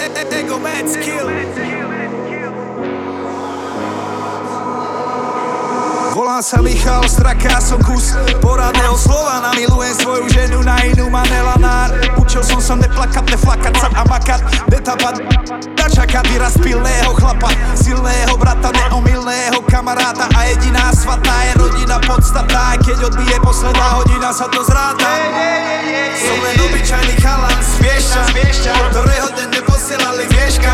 Ego Mad Skill Volám sa Michal Straka, som kus poradného slova Namilujem svoju ženu na inú manelanár Učil som sa neplakať, neflakať sa a makať. Netapať, čakať vyraz pilného chlapa Silného brata, neomilného kamaráta. A jediná svatá je rodina podstatná. Keď odbije posledná hodina sa to zráta. Som len obyčajný chalan z Viešťa Ktorého deň neposielali vieška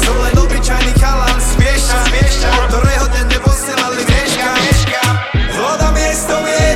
Som len obyčajný chalan z Viešťa Ktorého deň neposielali vieška story.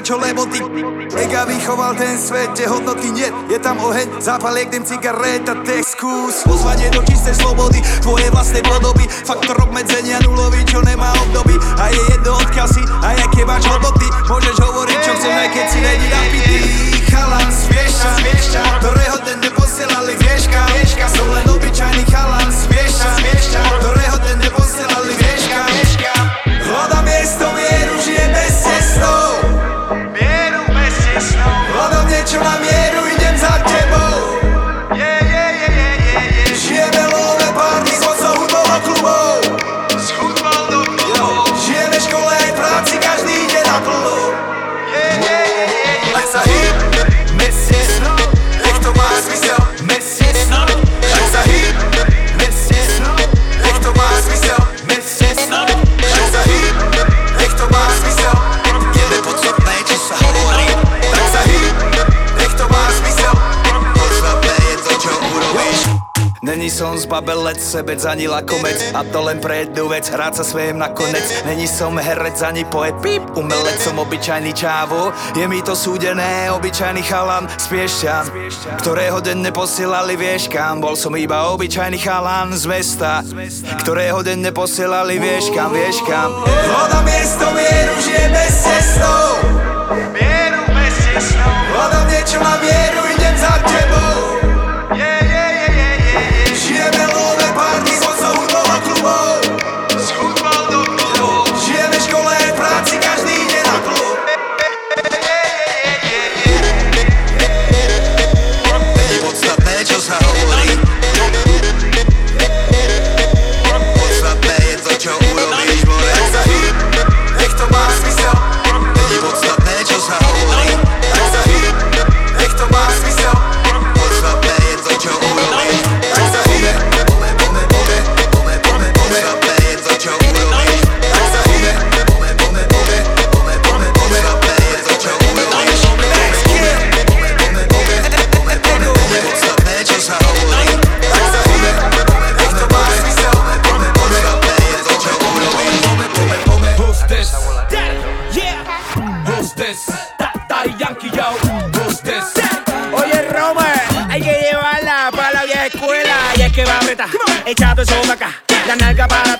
Prečo? Lebo ty Ega vychoval ten svet, kde hodnoty nie. Je tam oheň, zápal jak dym cigareta Text skús, pozvanie do čistej slobody Tvoje vlastné podoby, faktor obmedzenia nulový Čo nemá obdoby. A je jedno odkiaľ si A jaké máš hodnoty, môžeš hovoriť čo chceš Aj keď si není napitý Chalan z Viešťa, ktorého deň neposielali vieška. Som len obyčajný chalan z Viešťa, ktorého sebec ani lakomec A to len pre jednu vec, hrať sa sviem nakonec Není som herec ani poet, píp Umelec som obyčajný čávo. Je mi to súdené, obyčajný chalan z Piešťan Ktorého deň neposielali vieš kam. Bol som iba obyčajný chalan z mesta Ktorého deň neposielali vieš kam, vieš kam. Hľadám miesto mieru, žije bez cestou. Mieru bez cestou. Hľadám niečo na mieru, た。えちゃんとしょうガバー原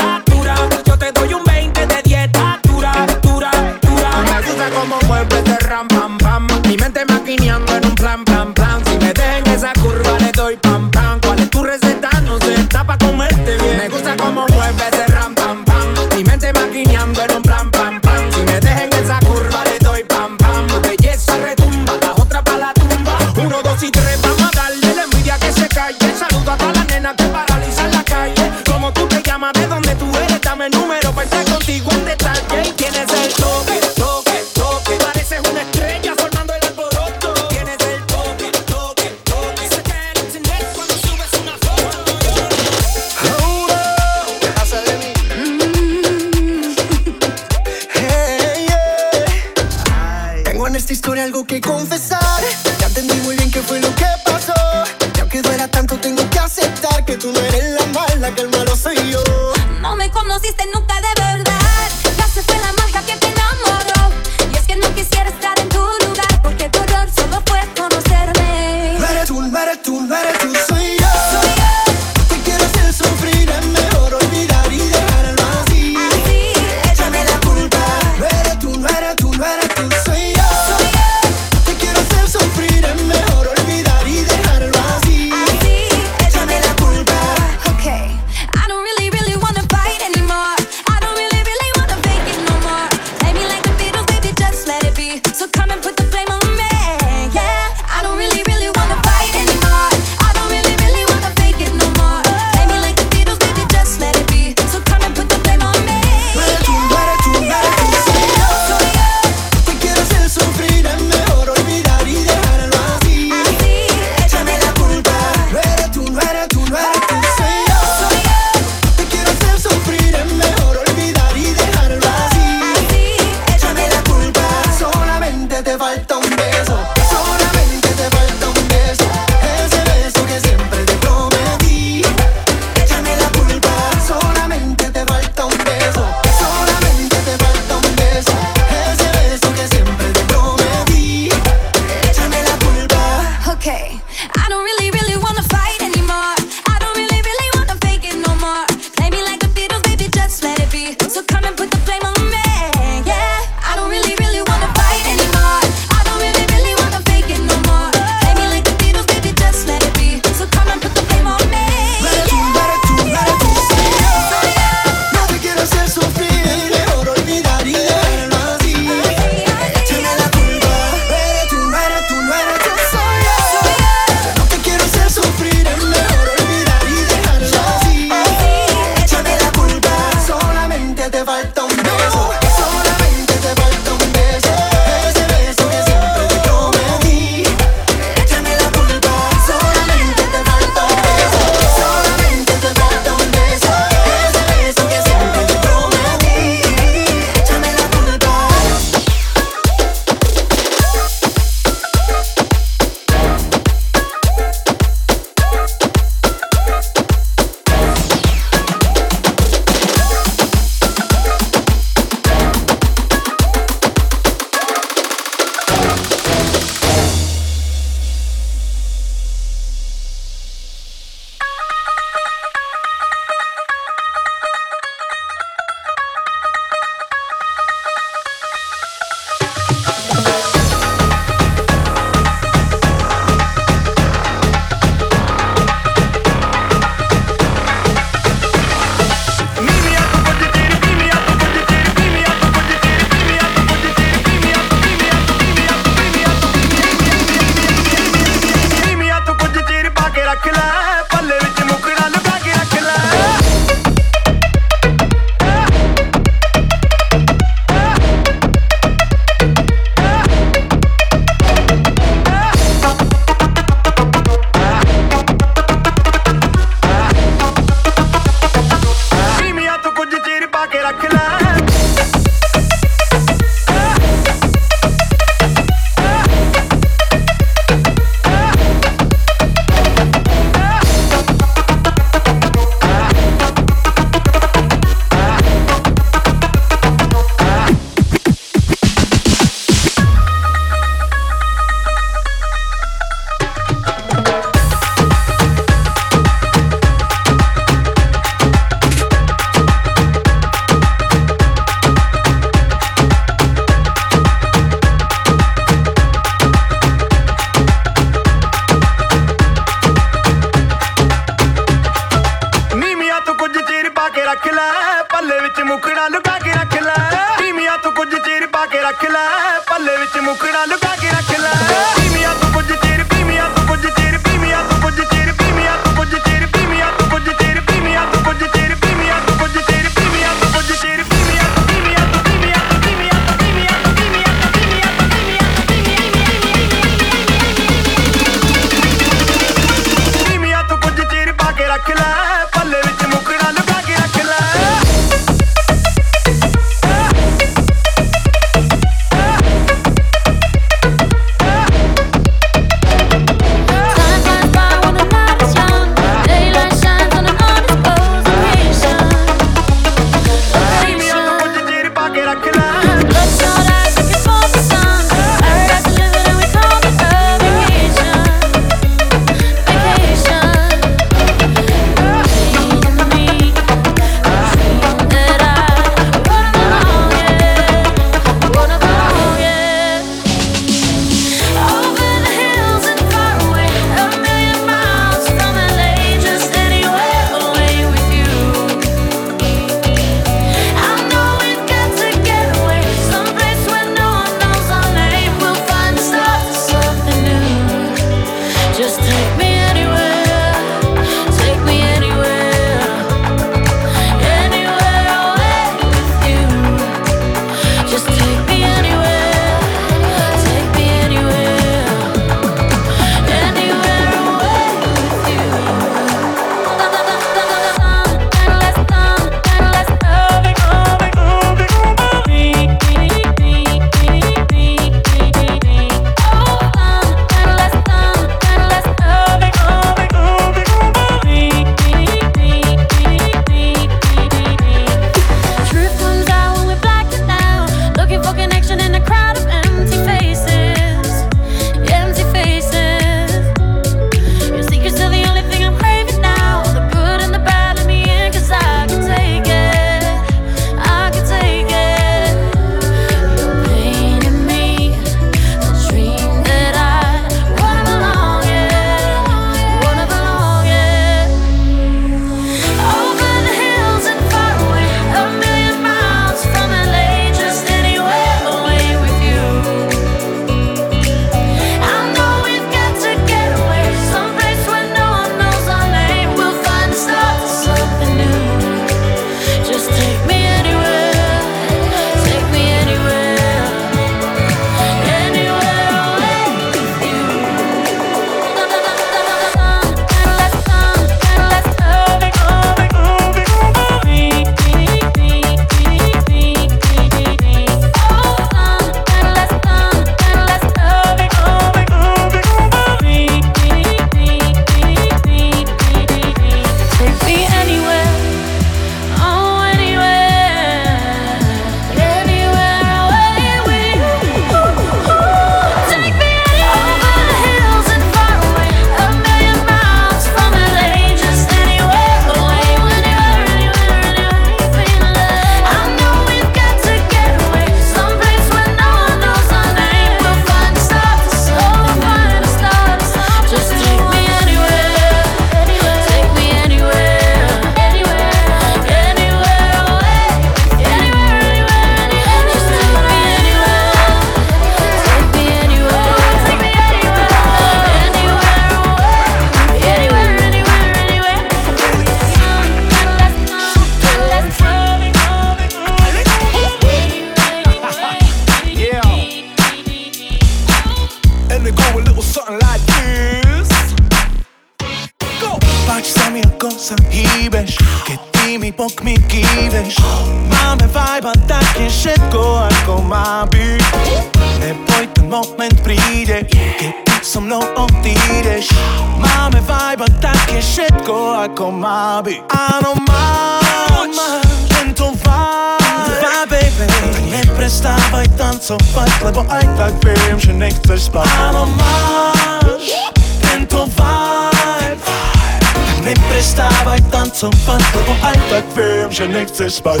chcesz spać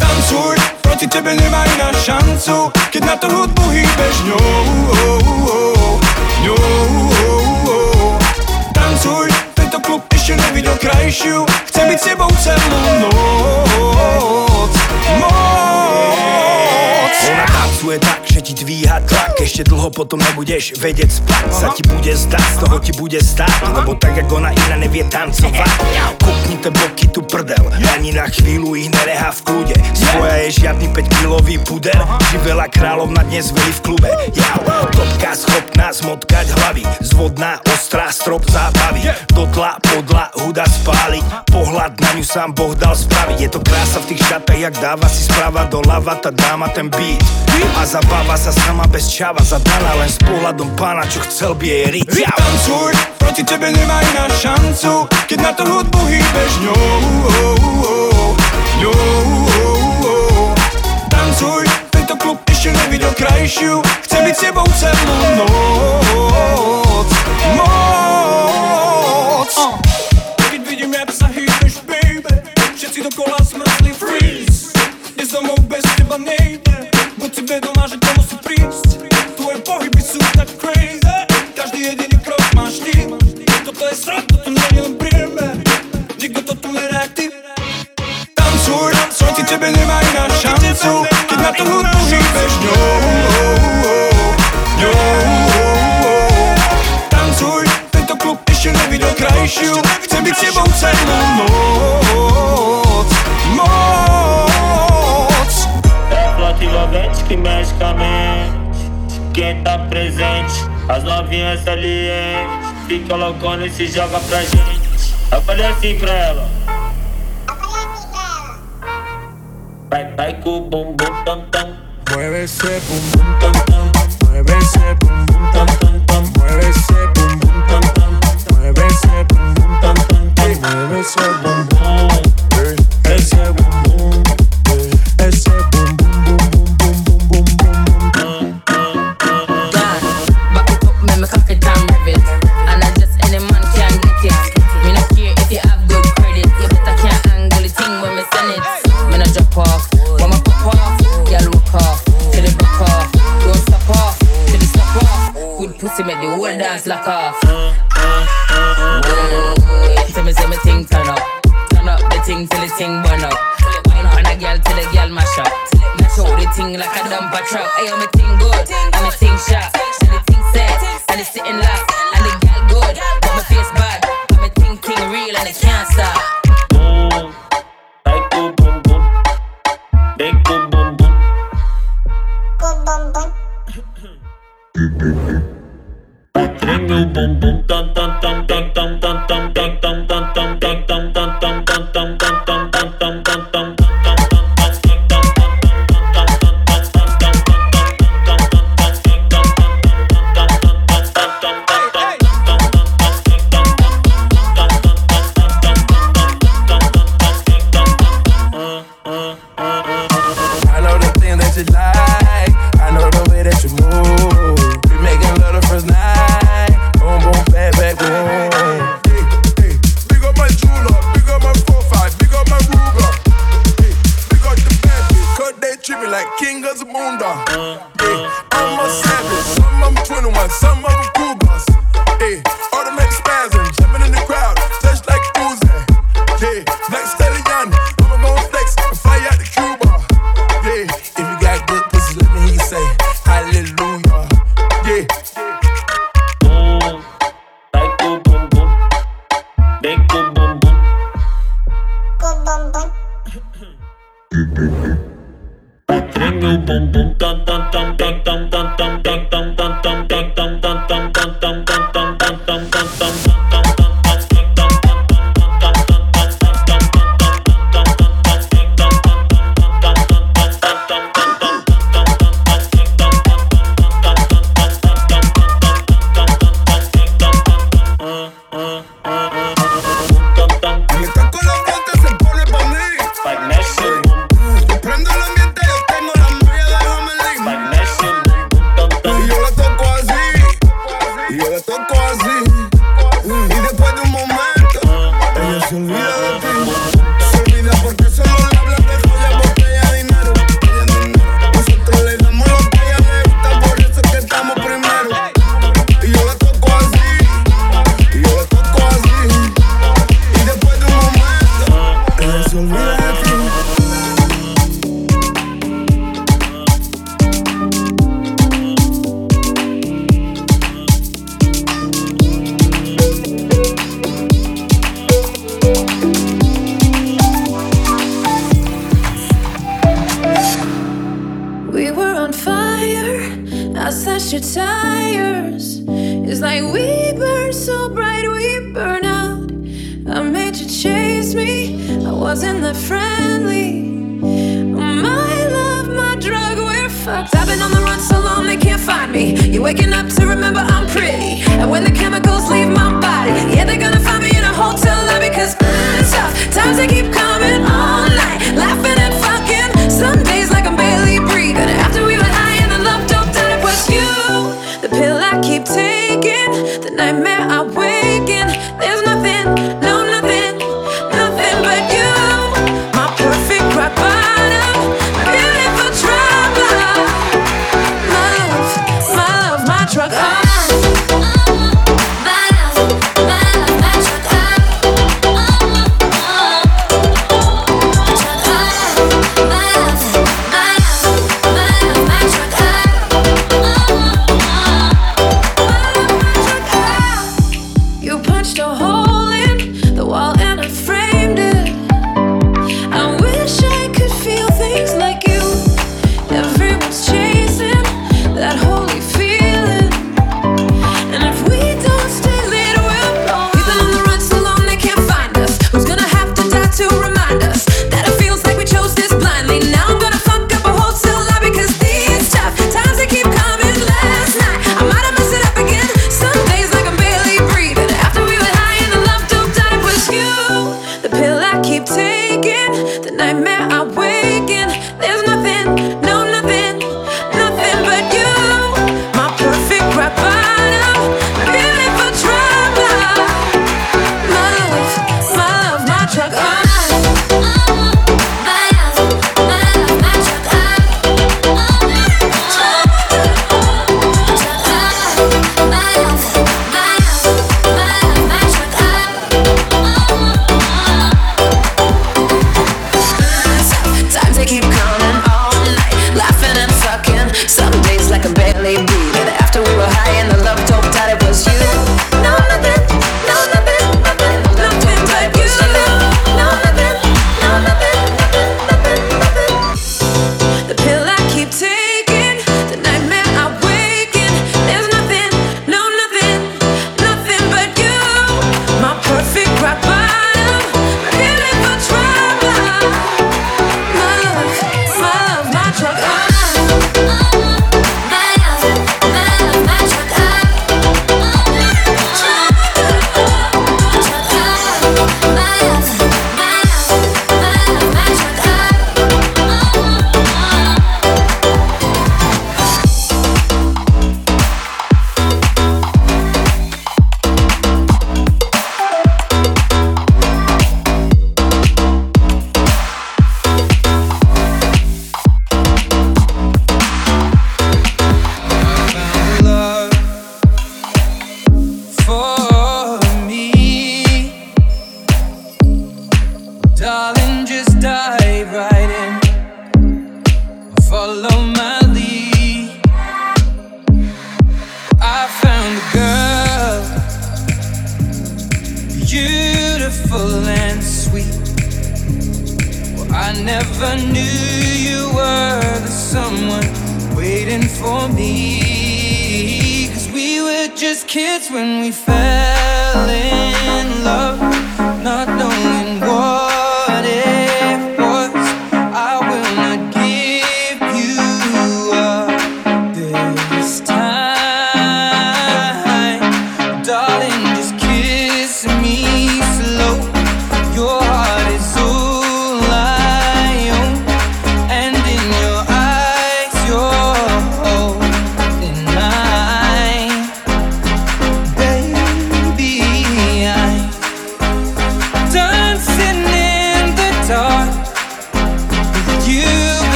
Tancuj, proti tebe nemá iná šancu. Keď na to hudbu hýbeš ňou Ňou Tancuj, tento klub ešte nevidel krajšiu. Chcem byť s tebou celú noc. Moc. Ona tancuje tak ti dvíha tlak Ešte dlho potom nebudeš vedieť spať. Sa ti bude zdať, z toho ti bude stáť Lebo tak ako ona iná nevie tancovať. Kopnite boky tu prdel Ani na chvíľu ich nereha v kľude Svoja je žiadny 5 kilový puder Živela kráľovna dnes veli v klube. Ja, topka schopná zmotkať hlavy Zvodná, ostrá, strop zábavy. Dotla, podla, huda spáliť Pohľad na ňu sám Boh dal spraviť. Je to krása v tých šatách, jak dáva si správa doľava Tá dáma ten beat. A zabáva sa sama bez čava Zadaná len s pohľadom pána, čo chcel by jej riť. Ja, Tancuj, proti tebe nemá iná šancu Keď na to hudbu hýbeš. Ňou ňou. Tancuj, tento klub ešte nevidel krajšiu Chcem byť s tebou celú noc Moc. Keď vidím, jak sa hýbeš, baby Všetci dokola zmrzli freeze. Dnes domov bez тебе дома жить не мусу прист Твои погиби са так crazy Каждый един и крок маш ти Тото е срат, тото не е бреме Никога тото не реактив Танцуй, танцуй, ти тебе нема и на шансу Кидната му живееш, йо, йо, Танцуй, тъй то клуб ти ще не видя край шил Chcę być ciebą celną, no Relativamente magicamente Quem tá presente, as novinhas salientes Fica loucona e se joga pra gente. Eu falei assim pra ela. Vai, vai com o bumbum tam tam. Mueve ese bum bum tam tam. Mueve ese bum bum tam tam tam. Mueve ese bum bum tam tam. Mueve ese bum bum tam tam tam Big bum bum bum. Bum bum bum. Ringo bum bum dum dum dum. nightmare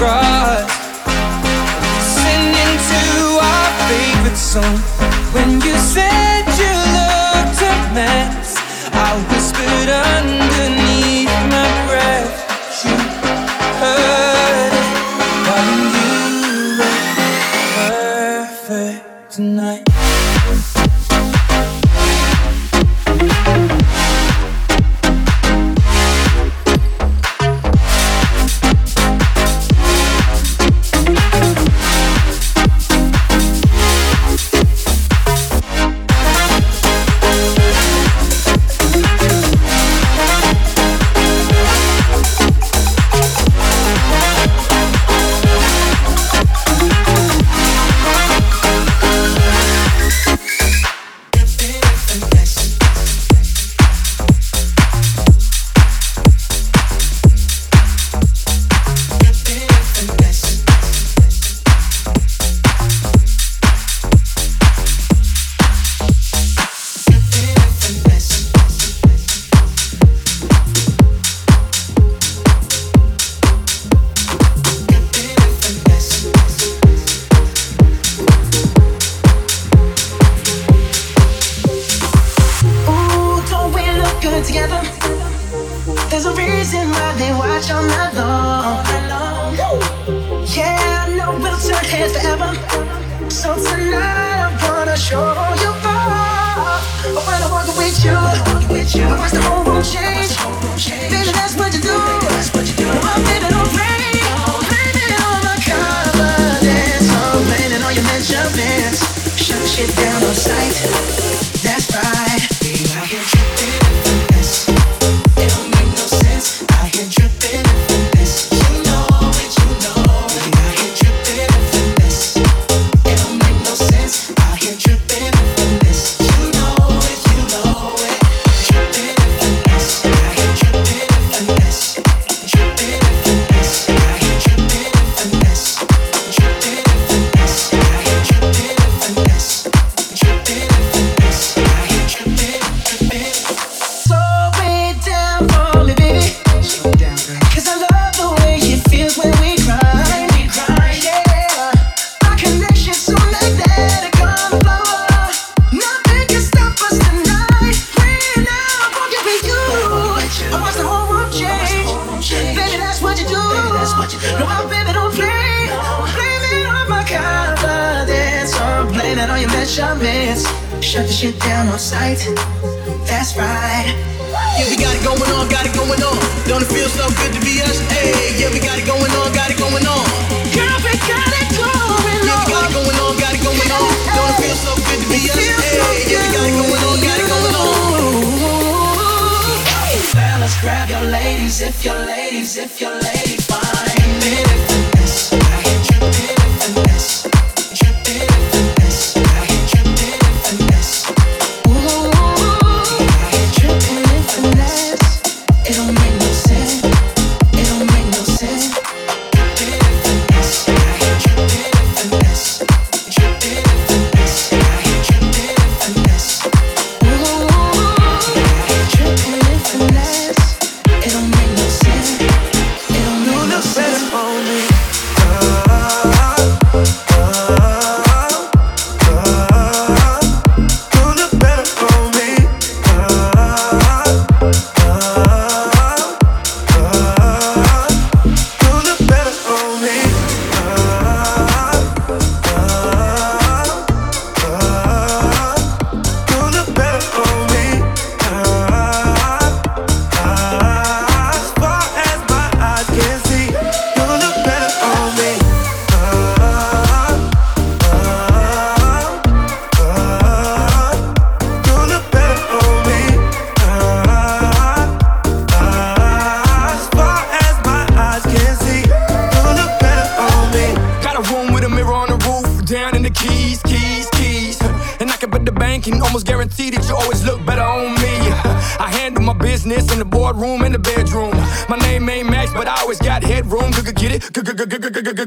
cross Singing to our favorite song. When you said you looked a mess I whispered underneath my breath You heard it. Darling, you were perfect tonight.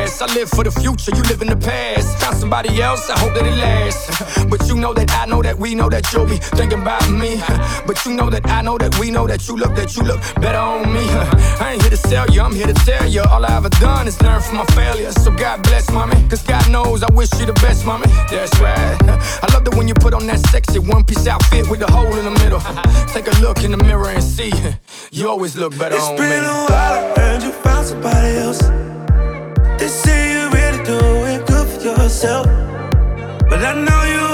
I live for the future, you live in the past. Found somebody else, I hope that it lasts. but you know that I know that we know that you'll be thinking about me. but you know that I know that we know that you look, that you look better on me. I ain't here to sell you, I'm here to tell you. All I ever done is learn from my failures. So God bless, mommy. Cause God knows I wish you the best, mommy. That's right. I love that when you put on that sexy one piece outfit with a hole in the middle. Take a look in the mirror and see. You always look better it's on me. It's been a while and you found somebody else. They say you really do it good for yourself, but I know you.